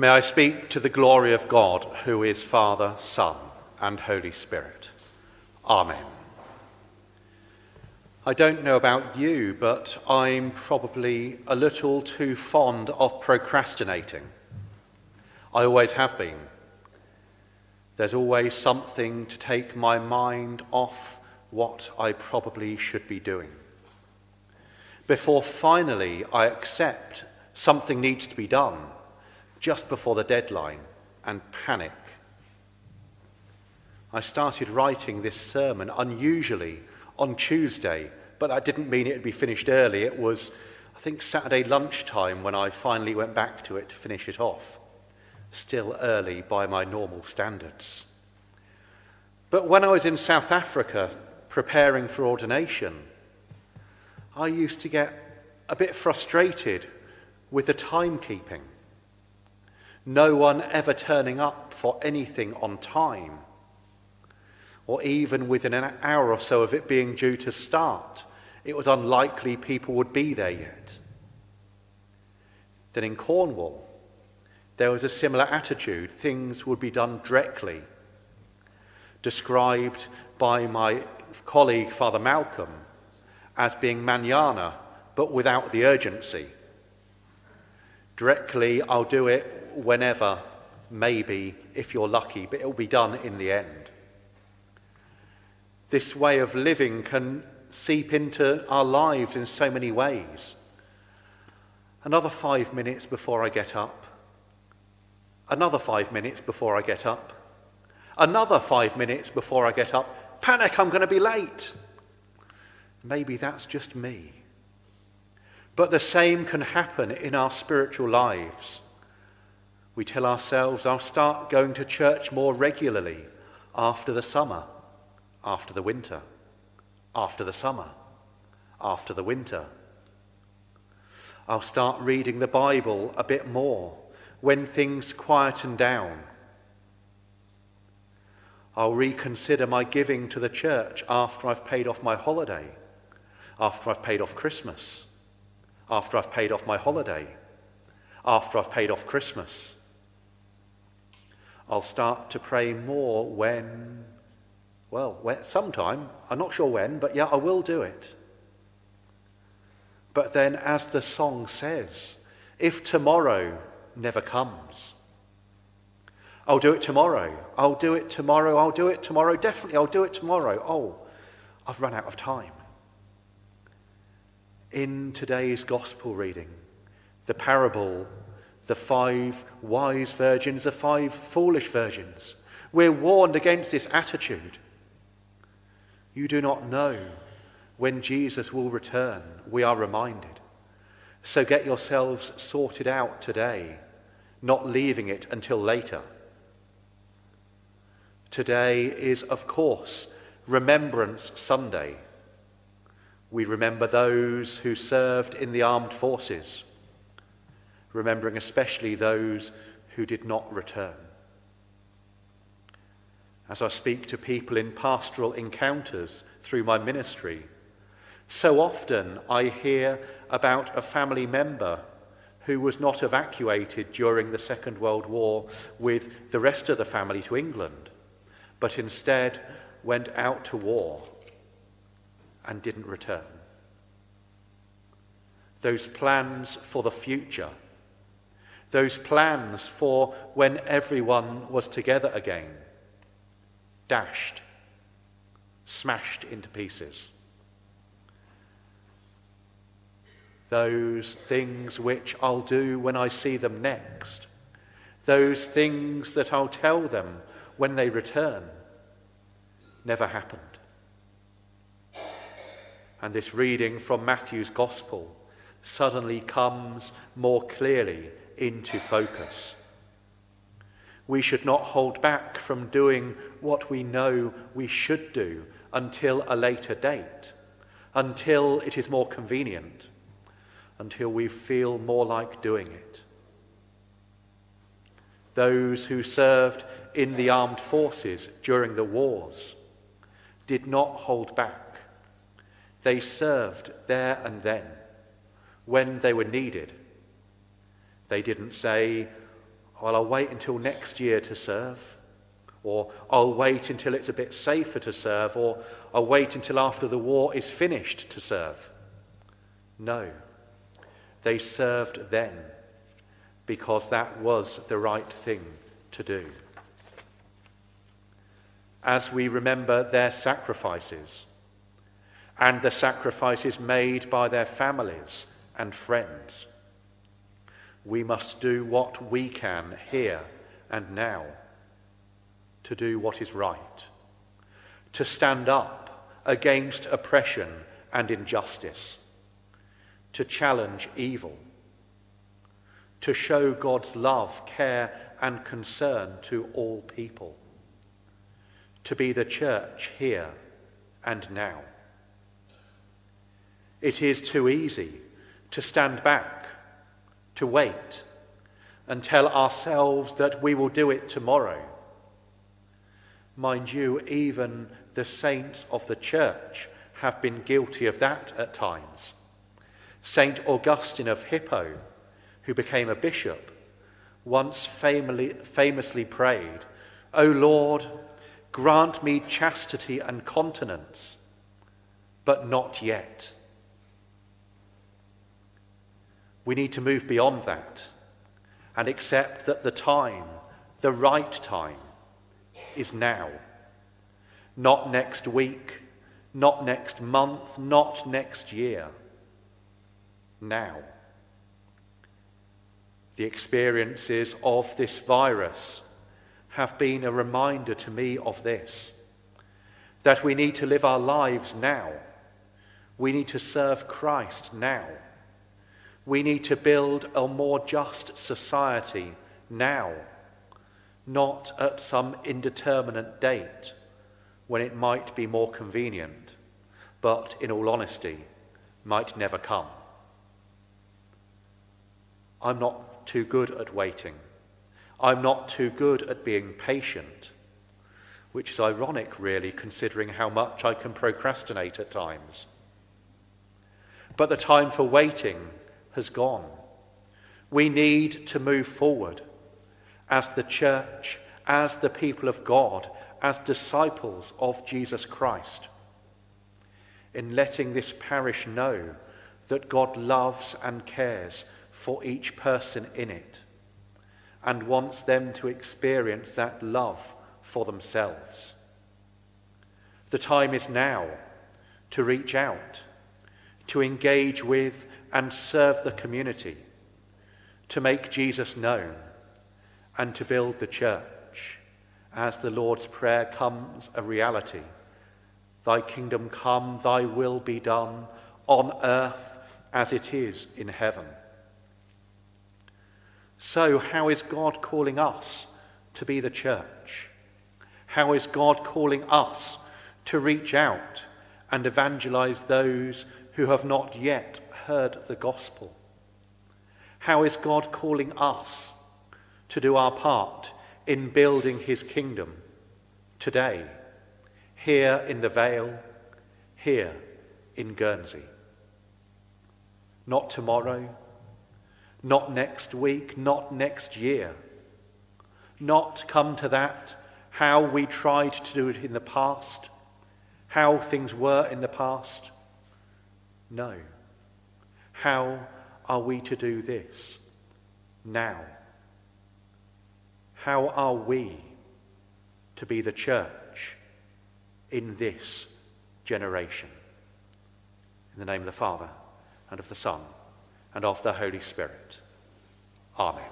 May I speak to the glory of God, who is Father, Son, and Holy Spirit. Amen. I don't know about you, but I'm probably a little too fond of procrastinating. I always have been. There's always something to take my mind off what I probably should be doing. Before finally I accept something needs to be done just before the deadline and panic. I started writing this sermon unusually on Tuesday, but that didn't mean it would be finished early. It was, I think, Saturday lunchtime when I finally went back to it to finish it off. Still early by my normal standards. But when I was in South Africa preparing for ordination, I used to get a bit frustrated with the timekeeping no one ever turning up for anything on time, or even within an hour or so of it being due to start, it was unlikely people would be there yet. Then in Cornwall, there was a similar attitude. Things would be done directly, described by my colleague, Father Malcolm, as being manana, but without the urgency. Directly, I'll do it whenever, maybe, if you're lucky, but it'll be done in the end. This way of living can seep into our lives in so many ways. Another five minutes before I get up. Another five minutes before I get up. Another five minutes before I get up. Panic, I'm going to be late. Maybe that's just me. But the same can happen in our spiritual lives. We tell ourselves, I'll start going to church more regularly after the summer, after the winter, after the summer, after the winter. I'll start reading the Bible a bit more when things quieten down. I'll reconsider my giving to the church after I've paid off my holiday, after I've paid off Christmas, after I've paid off my holiday, after I've paid off Christmas. I'll start to pray more when, well, when, sometime. I'm not sure when, but yeah, I will do it. But then, as the song says, if tomorrow never comes, I'll do it tomorrow. I'll do it tomorrow. I'll do it tomorrow. Definitely, I'll do it tomorrow. Oh, I've run out of time. In today's gospel reading, the parable the five wise virgins, the five foolish virgins. We're warned against this attitude. You do not know when Jesus will return, we are reminded. So get yourselves sorted out today, not leaving it until later. Today is, of course, Remembrance Sunday. We remember those who served in the armed forces remembering especially those who did not return. As I speak to people in pastoral encounters through my ministry, so often I hear about a family member who was not evacuated during the Second World War with the rest of the family to England, but instead went out to war and didn't return. Those plans for the future those plans for when everyone was together again, dashed, smashed into pieces. Those things which I'll do when I see them next, those things that I'll tell them when they return, never happened. And this reading from Matthew's Gospel suddenly comes more clearly into focus. We should not hold back from doing what we know we should do until a later date, until it is more convenient, until we feel more like doing it. Those who served in the armed forces during the wars did not hold back. They served there and then when they were needed they didn't say, well, I'll wait until next year to serve, or I'll wait until it's a bit safer to serve, or I'll wait until after the war is finished to serve. No, they served then because that was the right thing to do. As we remember their sacrifices and the sacrifices made by their families and friends, we must do what we can here and now to do what is right, to stand up against oppression and injustice, to challenge evil, to show God's love, care, and concern to all people, to be the church here and now. It is too easy to stand back, to wait, and tell ourselves that we will do it tomorrow. Mind you, even the saints of the church have been guilty of that at times. Saint Augustine of Hippo, who became a bishop, once famously prayed, O Lord, grant me chastity and continence, but not yet. We need to move beyond that and accept that the time, the right time, is now. Not next week, not next month, not next year. Now. The experiences of this virus have been a reminder to me of this that we need to live our lives now. We need to serve Christ now. We need to build a more just society now, not at some indeterminate date when it might be more convenient, but in all honesty, might never come. I'm not too good at waiting. I'm not too good at being patient, which is ironic, really, considering how much I can procrastinate at times. But the time for waiting has gone. We need to move forward as the church, as the people of God, as disciples of Jesus Christ, in letting this parish know that God loves and cares for each person in it and wants them to experience that love for themselves. The time is now to reach out, to engage with and serve the community, to make Jesus known, and to build the church as the Lord's Prayer comes a reality. Thy kingdom come, thy will be done on earth as it is in heaven. So, how is God calling us to be the church? How is God calling us to reach out and evangelize those who have not yet heard the gospel? How is God calling us to do our part in building his kingdom today, here in the Vale, here in Guernsey? Not tomorrow, not next week, not next year, not come to that how we tried to do it in the past, how things were in the past. No. How are we to do this now? How are we to be the church in this generation? In the name of the Father, and of the Son, and of the Holy Spirit. Amen.